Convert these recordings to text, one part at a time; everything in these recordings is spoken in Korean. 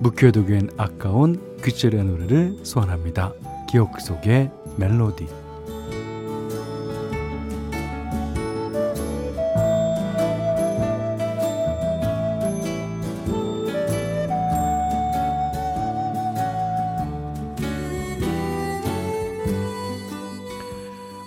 묵혀두기엔 아까운 그 시절의 노래를 소환합니다. 기억 속의 멜로디.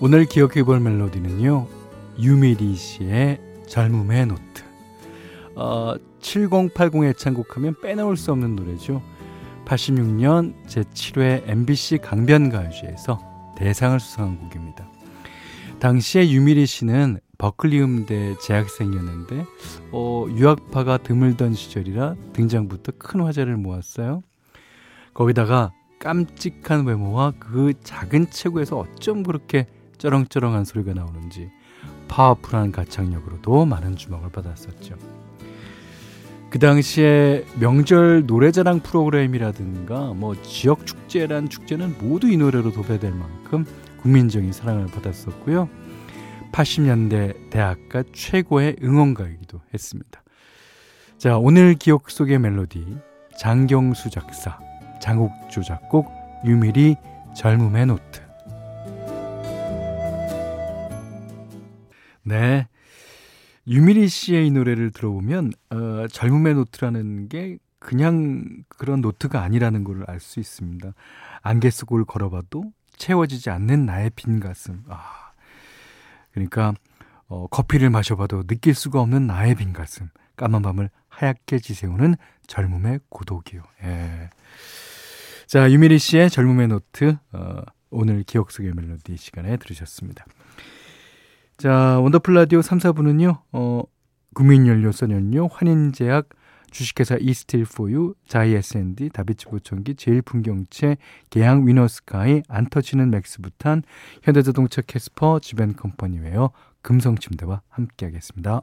오늘 기억해 볼 멜로디는요. 유미리 씨의 젊음의 노트. 어, 7080 애창곡하면 빼놓을 수 없는 노래죠. 86년 제7회 MBC 강변가요제에서 대상을 수상한 곡입니다. 당시에 유미리 씨는 버클리 음대 재학생이었는데 어, 유학파가 드물던 시절이라 등장부터 큰 화제를 모았어요. 거기다가 깜찍한 외모와 그 작은 체구에서 어쩜 그렇게 쩌렁쩌렁한 소리가 나오는지 파워풀한 가창력으로도 많은 주목을 받았었죠. 그 당시에 명절 노래자랑 프로그램이라든가 뭐 지역 축제란 축제는 모두 이 노래로 도배될 만큼 국민적인 사랑을 받았었고요. 80년대 대학가 최고의 응원가이기도 했습니다. 자, 오늘 기억 속의 멜로디 장경수 작사, 장욱조 작곡, 유미리 젊음의 노트. 네. 유미리 씨의 이 노래를 들어보면 어, 젊음의 노트라는 게 그냥 그런 노트가 아니라는 걸 알 수 있습니다. 안개 속을 걸어봐도 채워지지 않는 나의 빈 가슴. 아, 그러니까 어, 커피를 마셔봐도 느낄 수가 없는 나의 빈 가슴. 까만 밤을 하얗게 지새우는 젊음의 고독이요. 예. 자, 유미리 씨의 젊음의 노트 어, 오늘 기억 속의 멜로디 시간에 들으셨습니다. 자, 원더풀 라디오 3, 4부는요, 어, 국민연료 썬연료, 환인제약, 주식회사 이스틸포유, 자이 S&D, 다비치 보청기, 제일풍경채, 계양 위너스카이, 안터치는 맥스부탄, 현대자동차 캐스퍼, 지벤컴퍼니웨어, 금성침대와 함께하겠습니다.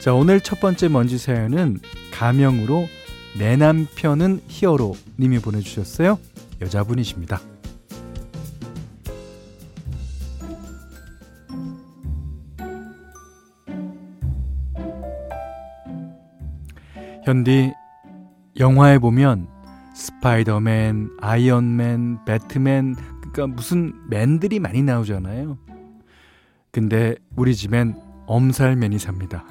자, 오늘 첫 번째 먼지 사연은 가명으로 내 남편은 히어로 님이 보내주셨어요. 여자분이십니다. 현디, 영화에 보면 스파이더맨, 아이언맨, 배트맨, 그러니까 무슨 맨들이 많이 나오잖아요. 근데 우리 집엔 엄살맨이 삽니다.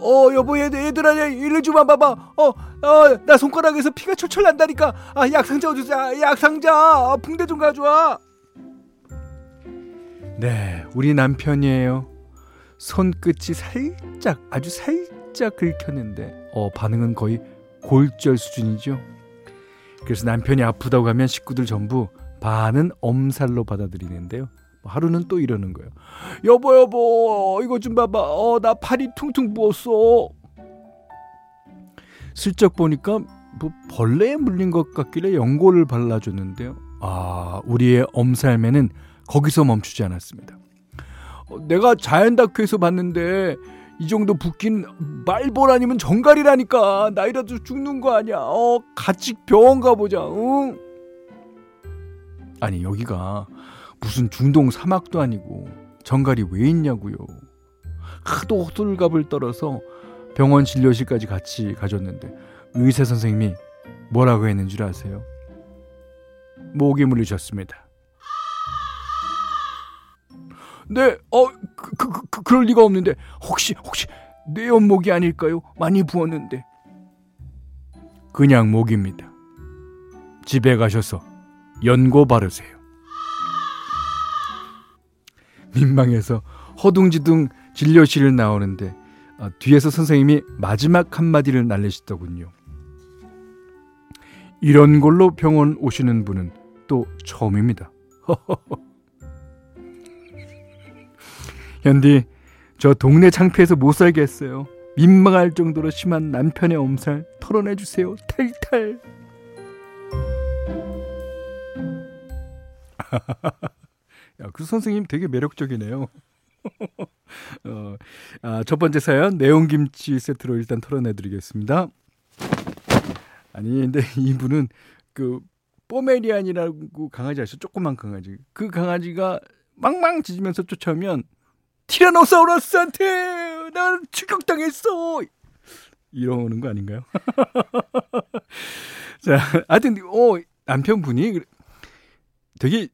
어 여보 얘들, 얘들아 일로 좀 와봐봐. 어어나 손가락에서 피가 철철 난다니까. 아 약상자 어디서 아, 약상자. 아, 붕대 좀 가져와. 네 우리 남편이에요. 손끝이 살짝 아주 살짝 긁혔는데 어 반응은 거의 골절 수준이죠. 그래서 남편이 아프다고 하면 식구들 전부 반은 엄살로 받아들이는데요 하루는 또 이러는 거예요. 여보 여보 이거 좀 봐봐. 어 나 팔이 퉁퉁 부었어. 슬쩍 보니까 뭐 벌레에 물린 것 같길래 연고를 발라줬는데요. 아 우리의 엄살매는 거기서 멈추지 않았습니다. 어, 내가 자연 다큐에서 봤는데 이 정도 붓긴 말벌 아니면 정갈이라니까 나이라도 죽는 거 아니야. 어 같이 병원 가보자. 응? 아니 여기가 무슨 중동 사막도 아니고 정갈이 왜 있냐고요. 하도 호들갑을 떨어서 병원 진료실까지 같이 가줬는데 의사 선생님이 뭐라고 했는 줄 아세요? 목이 물리셨습니다. 네, 어, 그, 그, 그, 그, 그럴 리가 없는데 혹시 혹시 뇌연목이 아닐까요? 많이 부었는데 그냥 목입니다. 집에 가셔서 연고 바르세요. 민망해서 허둥지둥 진료실을 나오는데 아, 뒤에서 선생님이 마지막 한마디를 날리시더군요. 이런 걸로 병원 오시는 분은 또 처음입니다. 현디, 저 동네 창피해서 못 살겠어요. 민망할 정도로 심한 남편의 엄살 털어내 주세요. 탈탈. 야, 그 선생님 되게 매력적이네요. 어, 아, 첫 번째 사연 내용김치 세트로 일단 털어내드리겠습니다. 아니 근데 이분은 그 포메리안이라고 강아지 아시죠? 조그만 강아지. 그 강아지가 망망 짖으면서 쫓아오면 티라노사우루스한테 나 추격당했어. 이러는 거 아닌가요? 자, 하여튼 어 남편분이 되게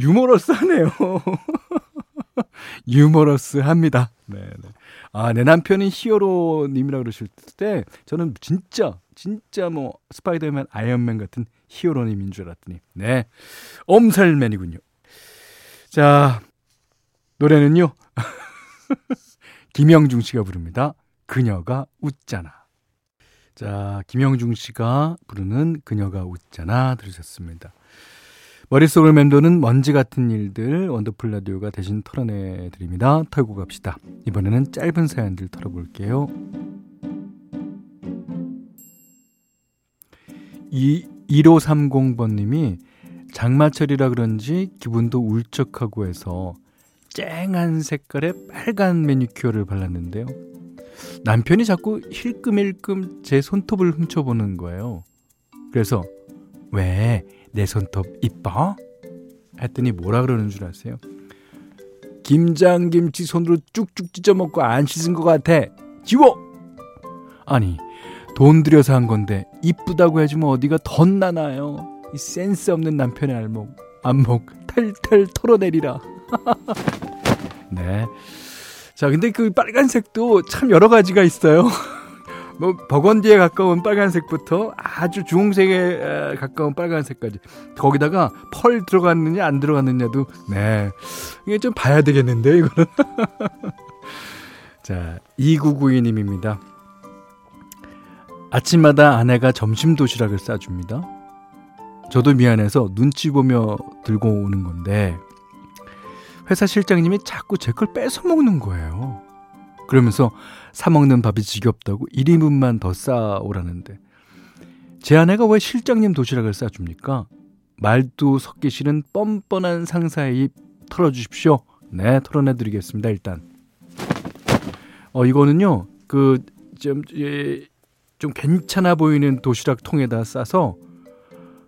유머러스하네요. 유머러스합니다. 네, 네. 아, 내 남편은 hero님이라 그러실 때 저는 진짜 진짜 뭐 스파이더맨, 아이언맨 같은 hero님인 줄 알았더니 네, 엄살맨이군요. 자, 노래는요. 김영중 씨가 부릅니다. 그녀가 웃잖아. 자, 김영중 씨가 부르는 그녀가 웃잖아 들으셨습니다. 머릿속을 맴도는 먼지 같은 일들 원더풀 라디오가 대신 털어내 드립니다. 털고 갑시다. 이번에는 짧은 사연들 털어볼게요. 이 1530번님이 장마철이라 그런지 기분도 울적하고 해서 쨍한 색깔의 빨간 매니큐어를 발랐는데요. 남편이 자꾸 힐끔힐끔 제 손톱을 훔쳐보는 거예요. 그래서 왜 내 손톱 이뻐? 했더니 뭐라 그러는 줄 아세요? 김장김치 손으로 쭉쭉 찢어 먹고 안 씻은 것 같아. 지워! 아니, 돈 들여서 한 건데 이쁘다고 해주면 어디가 덧나나요? 이 센스 없는 남편의 알목, 안목 탈탈 털어내리라. 네. 자, 근데 그 빨간색도 참 여러 가지가 있어요. 뭐 버건디에 가까운 빨간색부터 아주 주홍색에 가까운 빨간색까지. 거기다가 펄 들어갔느냐 안 들어갔느냐도 네. 이게 좀 봐야 되겠는데 이거는. 자 2992님입니다. 아침마다 아내가 점심 도시락을 싸줍니다. 저도 미안해서 눈치 보며 들고 오는 건데 회사 실장님이 자꾸 제 걸 뺏어 먹는 거예요 그러면서 사먹는 밥이 지겹다고 1인분만 더 싸오라는데 제 아내가 왜 실장님 도시락을 싸줍니까? 말도 섞기 싫은 뻔뻔한 상사의 입 털어주십시오. 네, 털어내드리겠습니다. 일단 어 이거는요 그좀 예, 좀 괜찮아 보이는 도시락 통에다 싸서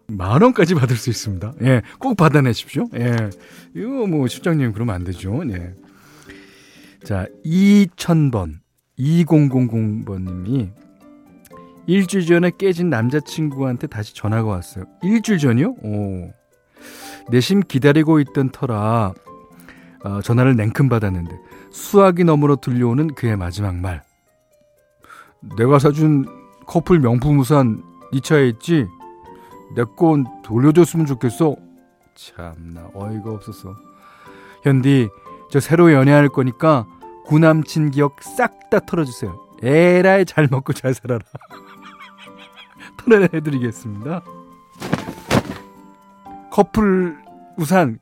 만 원까지 받을 수 있습니다. 예, 꼭 받아내십시오. 예, 이거 뭐 실장님 그러면 안 되죠. 예. 자, 2000번 2000번님이 일주일 전에 깨진 남자친구한테 다시 전화가 왔어요. 일주일 전이요? 오. 내심 기다리고 있던 터라 어, 전화를 냉큼 받았는데 수화기 너머로 들려오는 그의 마지막 말. 내가 사준 커플 명품 우산 이 차에 있지? 내 건 돌려줬으면 좋겠어. 참나 어이가 없어서. 현디 저 새로 연애할 거니까 구남친 기억 싹 다 털어주세요. 에라이 잘 먹고 잘 살아라. 털어내드리겠습니다. 커플 우산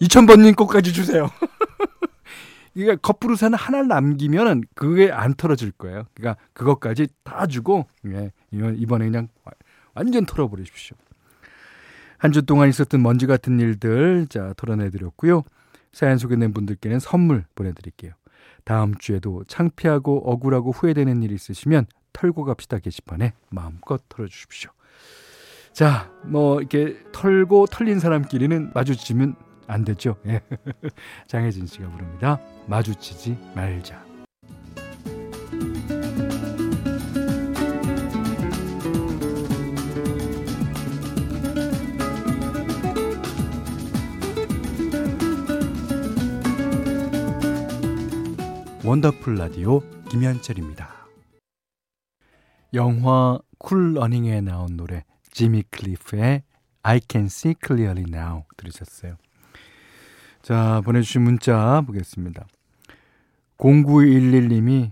2000번님 것까지 주세요. 그러니까 커플 우산 하나를 남기면 그게 안 털어질 거예요. 그러니까 그것까지 다 주고 예, 이번에 그냥 완전 털어버리십시오. 한 주 동안 있었던 먼지 같은 일들 자 털어내드렸고요. 사연 소개된 분들께는 선물 보내드릴게요. 다음 주에도 창피하고 억울하고 후회되는 일 있으시면 털고 갑시다 게시판에 마음껏 털어주십시오. 자, 뭐 이렇게 털고 털린 사람끼리는 마주치면 안 되죠. 예. 장혜진 씨가 부릅니다. 마주치지 말자. 원더풀 라디오 김현철입니다. 영화 쿨 러닝에 나온 노래 지미 클리프의 I Can See Clearly Now 들으셨어요. 자, 보내주신 문자 보겠습니다. 0911님이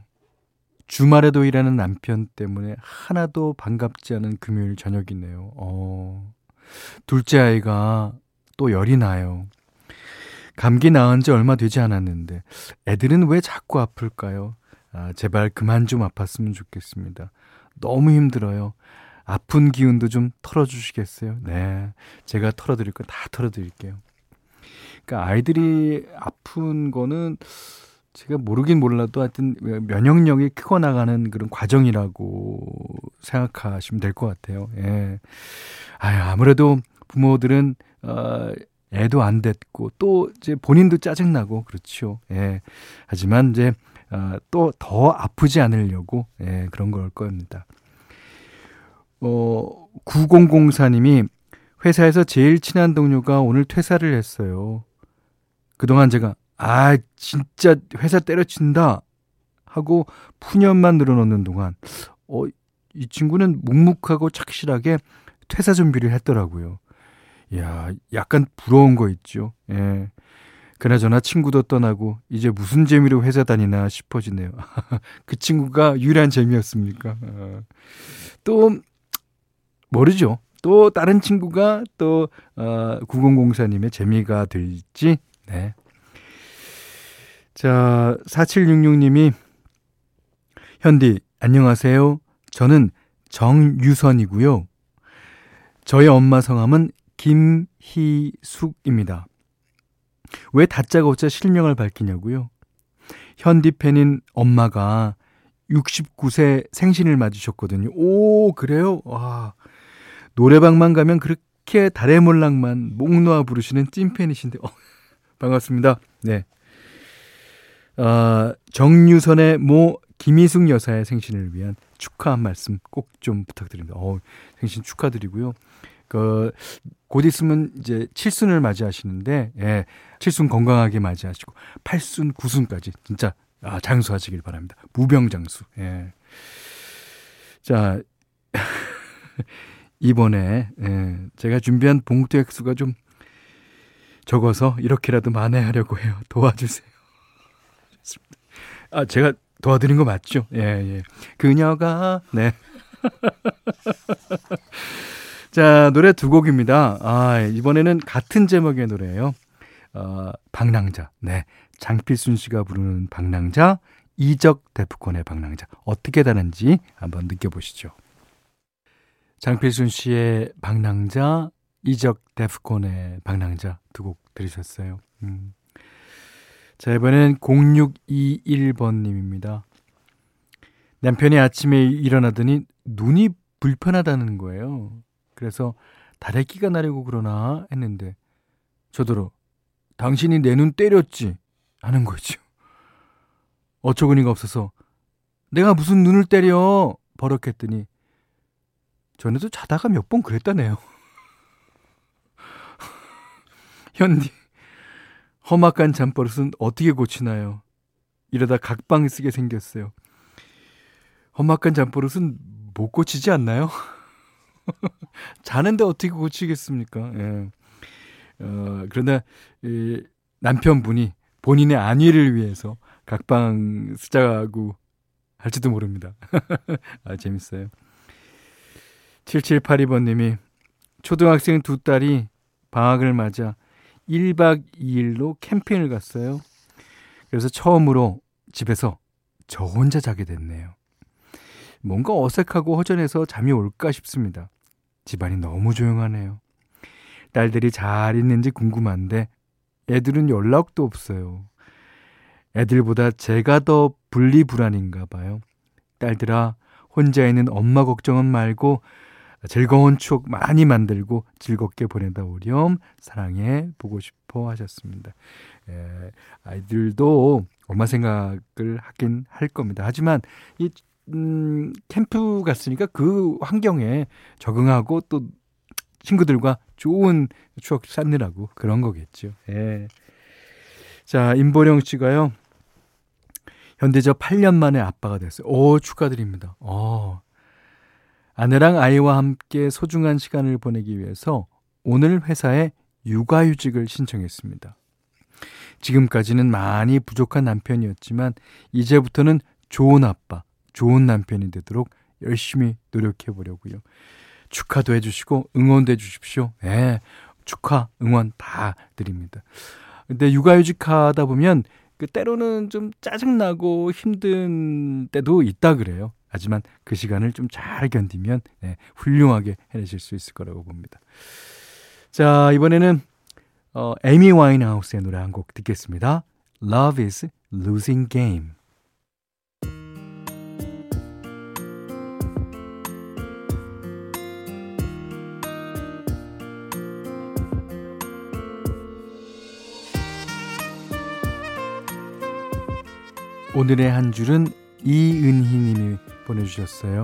주말에도 일하는 남편 때문에 하나도 반갑지 않은 금요일 저녁이네요. 어, 둘째 아이가 또 열이 나요. 감기 나은 지 얼마 되지 않았는데 애들은 왜 자꾸 아플까요? 아, 제발 그만 좀 아팠으면 좋겠습니다. 너무 힘들어요. 아픈 기운도 좀 털어주시겠어요? 네. 제가 털어드릴 거 다 털어드릴게요. 그러니까 아이들이 아픈 거는 제가 모르긴 몰라도 하여튼 면역력이 크고 나가는 그런 과정이라고 생각하시면 될 것 같아요. 예. 아유, 아무래도 부모들은, 어, 애도 안 됐고, 또 이제 본인도 짜증나고, 그렇죠. 예. 하지만 이제, 어, 또더 아프지 않으려고, 예, 그런 걸 겁니다. 어, 9004님이 회사에서 제일 친한 동료가 오늘 퇴사를 했어요. 그동안 제가, 아, 진짜 회사 때려친다. 하고 푸념만 늘어놓는 동안, 어, 이 친구는 묵묵하고 착실하게 퇴사 준비를 했더라고요. 이야, 약간 부러운 거 있죠. 예. 그나저나 친구도 떠나고 이제 무슨 재미로 회사 다니나 싶어지네요. 그 친구가 유일한 재미였습니까? 어. 또 모르죠. 또 다른 친구가 또 어, 9004님의 재미가 될지. 네. 자, 4766님이 현디 안녕하세요. 저는 정유선이고요. 저희 엄마 성함은 김희숙입니다. 왜 다짜가 오짜 실명을 밝히냐고요? 현디 팬인 엄마가 69세 생신을 맞으셨거든요. 오, 그래요? 와. 노래방만 가면 그렇게 달의 몰락만 목 놓아 부르시는 찐팬이신데, 어, 반갑습니다. 네. 어, 정유선의 모 김희숙 여사의 생신을 위한 축하 한 말씀 꼭 좀 부탁드립니다. 어, 생신 축하드리고요. 그, 곧 있으면 이제 칠순을 맞이하시는데, 예, 칠순 건강하게 맞이하시고, 팔순, 구순까지 진짜, 아, 장수하시길 바랍니다. 무병장수, 예. 자, 이번에, 예, 제가 준비한 봉투 액수가 좀 적어서 이렇게라도 만회하려고 해요. 도와주세요. 아, 제가 도와드린 거 맞죠? 예, 예. 그녀가, 네. 자, 노래 두 곡입니다. 아, 이번에는 같은 제목의 노래예요. 어, 방랑자. 네. 장필순 씨가 부르는 방랑자, 이적 데프콘의 방랑자. 어떻게 다른지 한번 느껴보시죠. 장필순 씨의 방랑자, 이적 데프콘의 방랑자 두 곡 들으셨어요. 음. 자, 이번엔 0621번님입니다. 남편이 아침에 일어나더니 눈이 불편하다는 거예요. 그래서 다래끼가 나려고 그러나 했는데 저더러 당신이 내 눈 때렸지 하는 거죠. 어처구니가 없어서 내가 무슨 눈을 때려 버럭했더니 전에도 자다가 몇 번 그랬다네요. 현디 험악한 잠버릇은 어떻게 고치나요? 이러다 각방 쓰게 생겼어요. 험악한 잠버릇은 못 고치지 않나요? 자는데 어떻게 고치겠습니까? 예. 어, 그러나 이 남편분이 본인의 안위를 위해서 각방 쓰자고 할지도 모릅니다. 아, 재밌어요. 7782번님이 초등학생 두 딸이 방학을 맞아 1박 2일로 캠핑을 갔어요. 그래서 처음으로 집에서 저 혼자 자게 됐네요. 뭔가 어색하고 허전해서 잠이 올까 싶습니다. 집안이 너무 조용하네요. 딸들이 잘 있는지 궁금한데 애들은 연락도 없어요. 애들보다 제가 더 분리불안인가 봐요. 딸들아, 혼자 있는 엄마 걱정은 말고 즐거운 추억 많이 만들고 즐겁게 보내다 오렴. 사랑해 보고 싶어 하셨습니다. 예, 아이들도 엄마 생각을 하긴 할 겁니다. 하지만 이 음, 캠프 갔으니까 그 환경에 적응하고 또 친구들과 좋은 추억 쌓느라고 그런 거겠죠. 예. 자, 임보령 씨가요. 현대저 8년 만에 아빠가 됐어요. 오, 축하드립니다. 어. 아내랑 아이와 함께 소중한 시간을 보내기 위해서 오늘 회사에 육아휴직을 신청했습니다. 지금까지는 많이 부족한 남편이었지만 이제부터는 좋은 아빠, 좋은 남편이 되도록 열심히 노력해 보려고요. 축하도 해주시고 응원도 해주십시오. 예, 네, 축하, 응원 다 드립니다. 근데 육아휴직 하다 보면 그 때로는 좀 짜증나고 힘든 때도 있다 그래요. 하지만 그 시간을 좀 잘 견디면 네, 훌륭하게 해내실 수 있을 거라고 봅니다. 자, 이번에는 어, 에미 와인하우스의 노래 한 곡 듣겠습니다. Love is Losing Game. 오늘의 한 줄은 이은희 님이 보내주셨어요.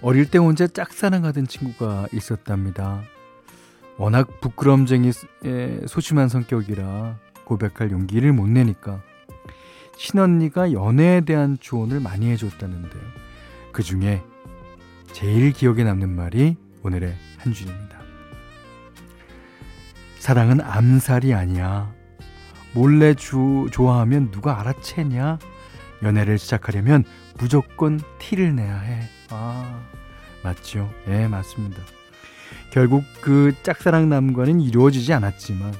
어릴 때 혼자 짝사랑하던 친구가 있었답니다. 워낙 부끄럼쟁이 소심한 성격이라 고백할 용기를 못 내니까 친언니가 연애에 대한 조언을 많이 해줬다는데 그 중에 제일 기억에 남는 말이 오늘의 한 줄입니다. 사랑은 암살이 아니야. 몰래 주, 좋아하면 누가 알아채냐? 연애를 시작하려면 무조건 티를 내야 해. 아, 맞죠? 예, 네, 맞습니다. 결국 그 짝사랑 남과는 이루어지지 않았지만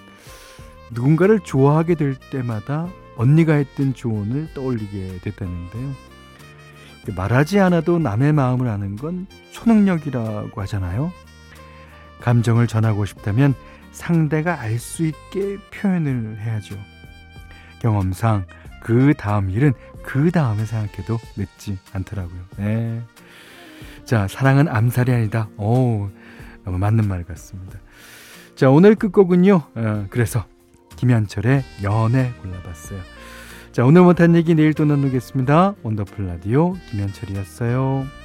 누군가를 좋아하게 될 때마다 언니가 했던 조언을 떠올리게 됐다는데요. 말하지 않아도 남의 마음을 아는 건 초능력이라고 하잖아요. 감정을 전하고 싶다면 상대가 알 수 있게 표현을 해야죠. 경험상 그 다음 일은 그 다음에 생각해도 늦지 않더라고요. 네. 자, 사랑은 암살이 아니다. 오, 너무 맞는 말 같습니다. 자, 오늘 끝곡은요. 어, 그래서 김현철의 연애 골라봤어요. 자, 오늘 못한 얘기 내일 또 나누겠습니다. 원더풀 라디오 김현철이었어요.